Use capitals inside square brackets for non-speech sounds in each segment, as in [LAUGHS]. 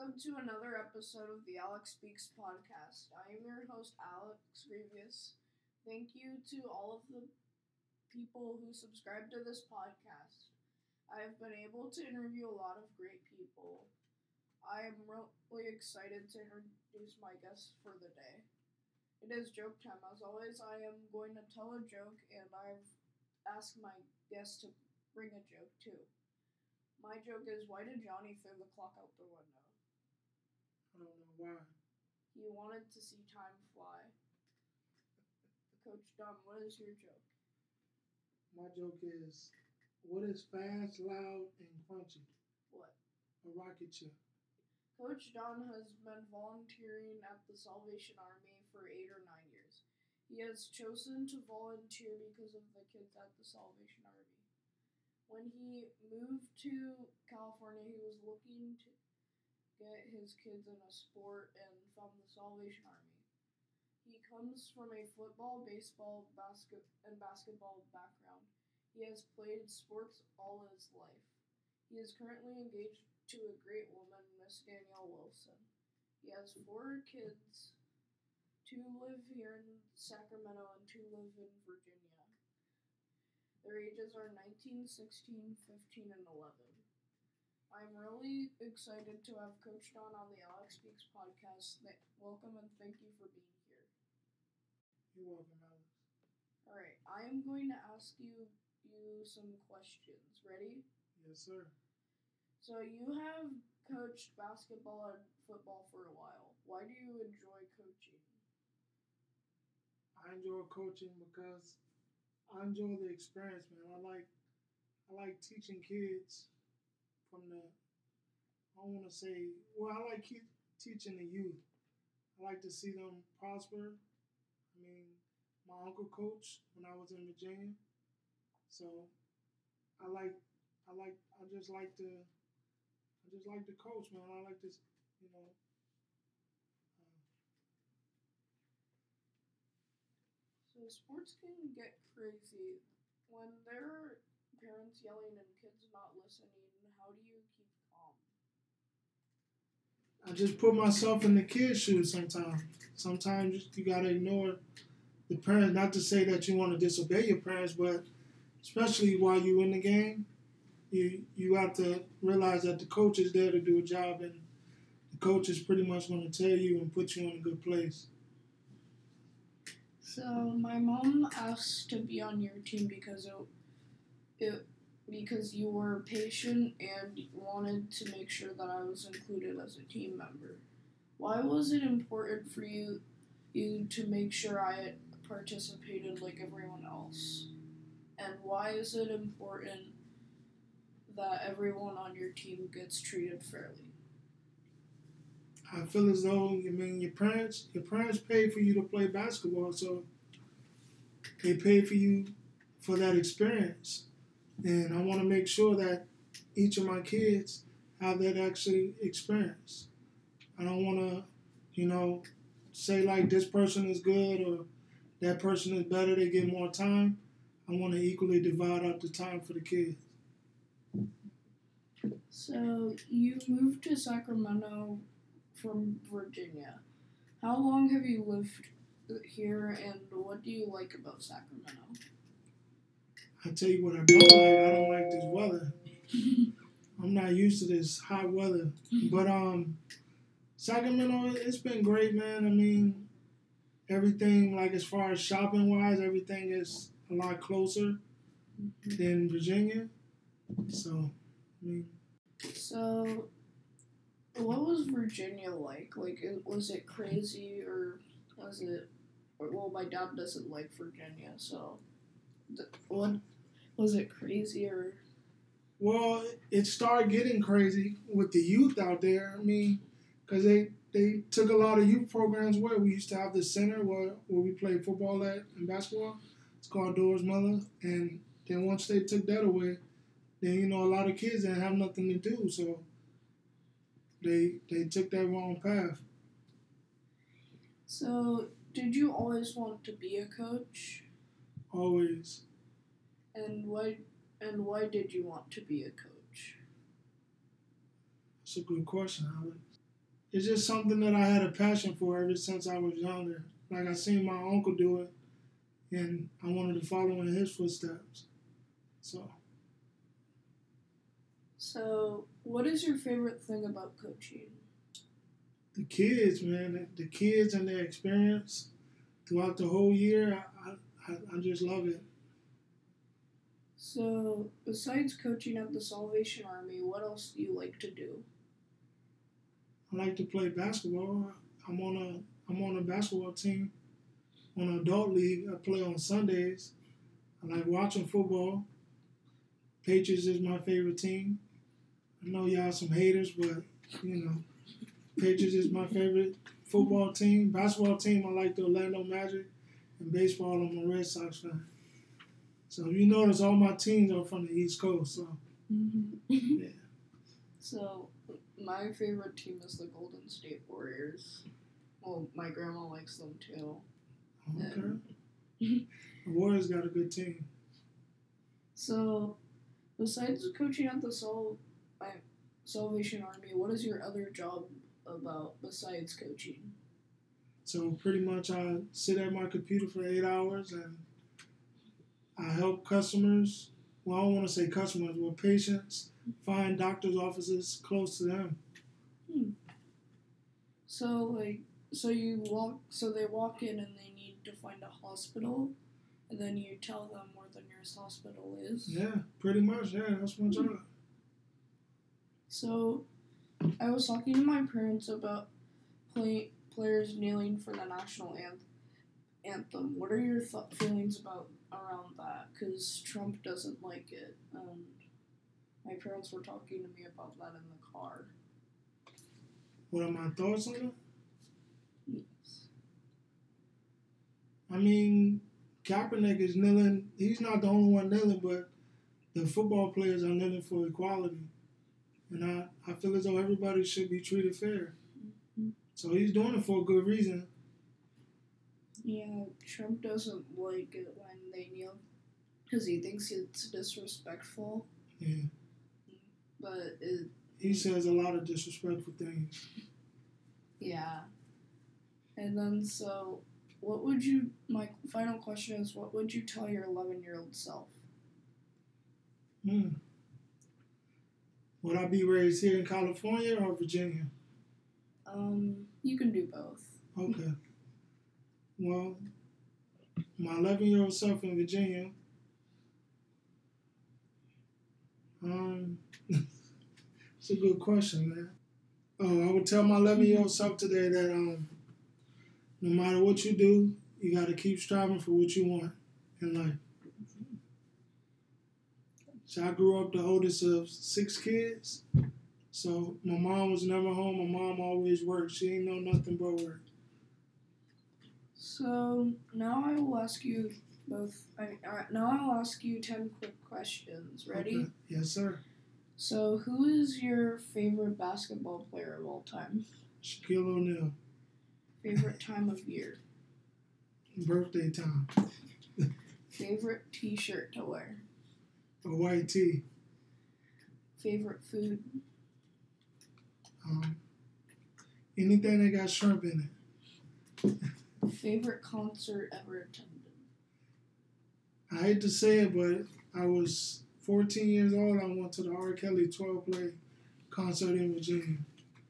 Welcome to another episode of the Alex Speaks podcast. I am your host, Alex Grievous. Thank you to all of the people who subscribe to this podcast. I have been able to interview a lot of great people. I am really excited to introduce my guest for the day. It is joke time. As always, I am going to tell a joke, and I've asked my guest to bring a joke too. My joke is why did Johnny throw the clock out the window? I don't know why. He wanted to see time fly. Coach Don, what is your joke? My joke is what is fast, loud, and crunchy? What? A rocket ship. Coach Don has been volunteering at the Salvation Army for eight or nine years. He has chosen to volunteer because of the kids at the Salvation Army. When he moved to California, he was looking to get his kids in a sport and found the Salvation Army. He comes from a football, baseball, basket, and basketball background. He has played sports all his life. He is currently engaged to a great woman, Miss Danielle Wilson. He has four kids. Two live here in Sacramento and two live in Virginia. Their ages are 19, 16, 15, and 11. I'm really excited to have Coach Don on the Alex Speaks podcast. Welcome and thank you for being here. You're welcome, Alex. All right, I am going to ask you you some questions. Ready? Yes, sir. So you have coached basketball and football for a while. Why do you enjoy coaching? I enjoy coaching because I enjoy the experience, man. I like I like teaching kids from the I want to say well, I like keep teaching the youth. I like to see them prosper. I mean, my uncle coached when I was in Virginia, so I like I like I just like to I just like to coach, man. I like to you know So sports can get crazy. When there are parents yelling and kids not listening, how do you keep calm? I just put myself in the kid's shoes sometimes. Sometimes you gotta ignore the parents. Not to say that you want to disobey your parents, but especially while you're in the game, you you have to realize that the coach is there to do a job, and the coach is pretty much going to tell you and put you in a good place. So my mom asked to be on your team because it, it because you were patient and wanted to make sure that I was included as a team member. Why was it important for you you to make sure I participated like everyone else? And why is it important that everyone on your team gets treated fairly? I feel as though I mean your parents your parents paid for you to play basketball, so they paid for you for that experience. And I want to make sure that each of my kids have that actually experience. I don't want to, you know, say like this person is good or that person is better, they get more time. I want to equally divide up the time for the kids. So you moved to Sacramento from Virginia. How long have you lived here, and what do you like about Sacramento? I tell you what I don't like. I don't like this weather. [LAUGHS] I'm not used to this hot weather. But um, Sacramento, it's been great, man. I mean, everything like as far as shopping wise, everything is a lot closer than Virginia. So, I mean. So, what was Virginia like? Like, was it crazy or was it? Well, my dad doesn't like Virginia, so what was it crazy or? Well, it started getting crazy with the youth out there. I mean, because they they took a lot of youth programs where we used to have the center where, where we played football at and basketball. It's called Doris Miller, and then once they took that away, then you know a lot of kids didn't have nothing to do, so they they took that wrong path. So, did you always want to be a coach? Always. And why and why did you want to be a coach? That's a good question, Alex. it's just something that I had a passion for ever since I was younger. Like I seen my uncle do it, and I wanted to follow in his footsteps. So. So, what is your favorite thing about coaching? The kids, man, the kids and their experience throughout the whole year. I, I, I just love it. So, besides coaching at the Salvation Army, what else do you like to do? I like to play basketball. I'm on a I'm on a basketball team on an adult league. I play on Sundays. I like watching football. Patriots is my favorite team. I know y'all some haters, but you know, Patriots is my favorite football team. Basketball team, I like the Orlando Magic, and baseball, I'm a Red Sox fan. So you notice all my teams are from the East Coast. So mm-hmm. yeah. [LAUGHS] So my favorite team is the Golden State Warriors. Well, my grandma likes them too. Okay. [LAUGHS] the Warriors got a good team. So, besides coaching at the Sol- Salvation Army, what is your other job about besides coaching? So pretty much, I sit at my computer for eight hours and I help customers. Well, I don't want to say customers, but patients find doctors' offices close to them. Hmm. So like, so you walk, so they walk in and they need to find a hospital, and then you tell them where the nearest hospital is. Yeah, pretty much. Yeah, that's my job. So, I was talking to my parents about play, players kneeling for the national anthem. What are your th- feelings about around that? Because Trump doesn't like it, and my parents were talking to me about that in the car. What are my thoughts on it? Yes. I mean, Kaepernick is kneeling. He's not the only one kneeling, but the football players are kneeling for equality. And I, I feel as though everybody should be treated fair. So he's doing it for a good reason. Yeah, Trump doesn't like it when they kneel because he thinks it's disrespectful. Yeah. But it, he says a lot of disrespectful things. Yeah. And then, so, what would you, my final question is, what would you tell your 11 year old self? Hmm. Would I be raised here in California or Virginia? Um, you can do both. Okay. Well, my 11 year old self in Virginia, um, [LAUGHS] it's a good question, man. Oh, I would tell my 11 year old self today that um, no matter what you do, you got to keep striving for what you want in life. So I grew up the oldest of six kids. So my mom was never home. My mom always worked. She ain't know nothing but work. So now I will ask you both. I, uh, now I will ask you ten quick questions. Ready? Okay. Yes, sir. So who is your favorite basketball player of all time? Shaquille O'Neal. Favorite time of year? Birthday time. Favorite T-shirt to wear? A white tee. Favorite food? Um, anything that got shrimp in it. Favorite concert ever attended? I hate to say it, but I was 14 years old. I went to the R. Kelly 12 play concert in Virginia.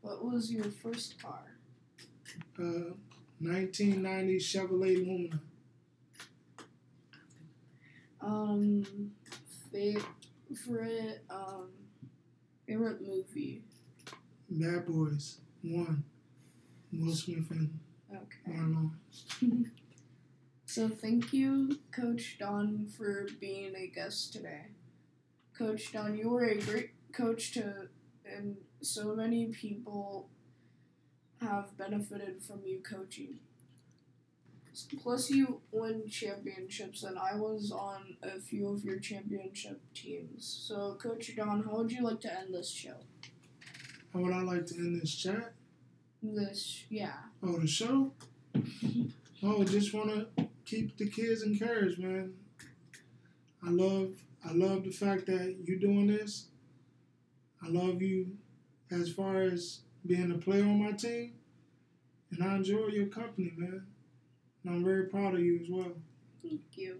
What was your first car? Uh, 1990 Chevrolet Lumina. Um, favorite um favorite movie. Bad Boys One. Will Smith and Okay. Marlon. [LAUGHS] So thank you, Coach Don, for being a guest today. Coach Don, you were a great coach to, and so many people have benefited from you coaching. Plus, you win championships, and I was on a few of your championship teams. So, Coach Don, how would you like to end this show? How would I like to end this chat? This, yeah. Oh, the show? [LAUGHS] oh, just want to keep the kids encouraged, man. I love, I love the fact that you're doing this. I love you as far as being a player on my team, and I enjoy your company, man. And I'm very proud of you as well. Thank you.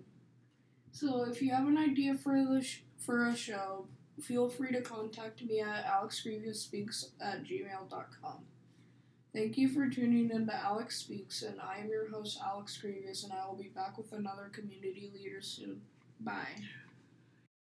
So, if you have an idea for the sh- for a show, feel free to contact me at alexgrievusspeaks at gmail.com. Thank you for tuning in to Alex Speaks, and I am your host, Alex Grievous, and I will be back with another community leader soon. Bye.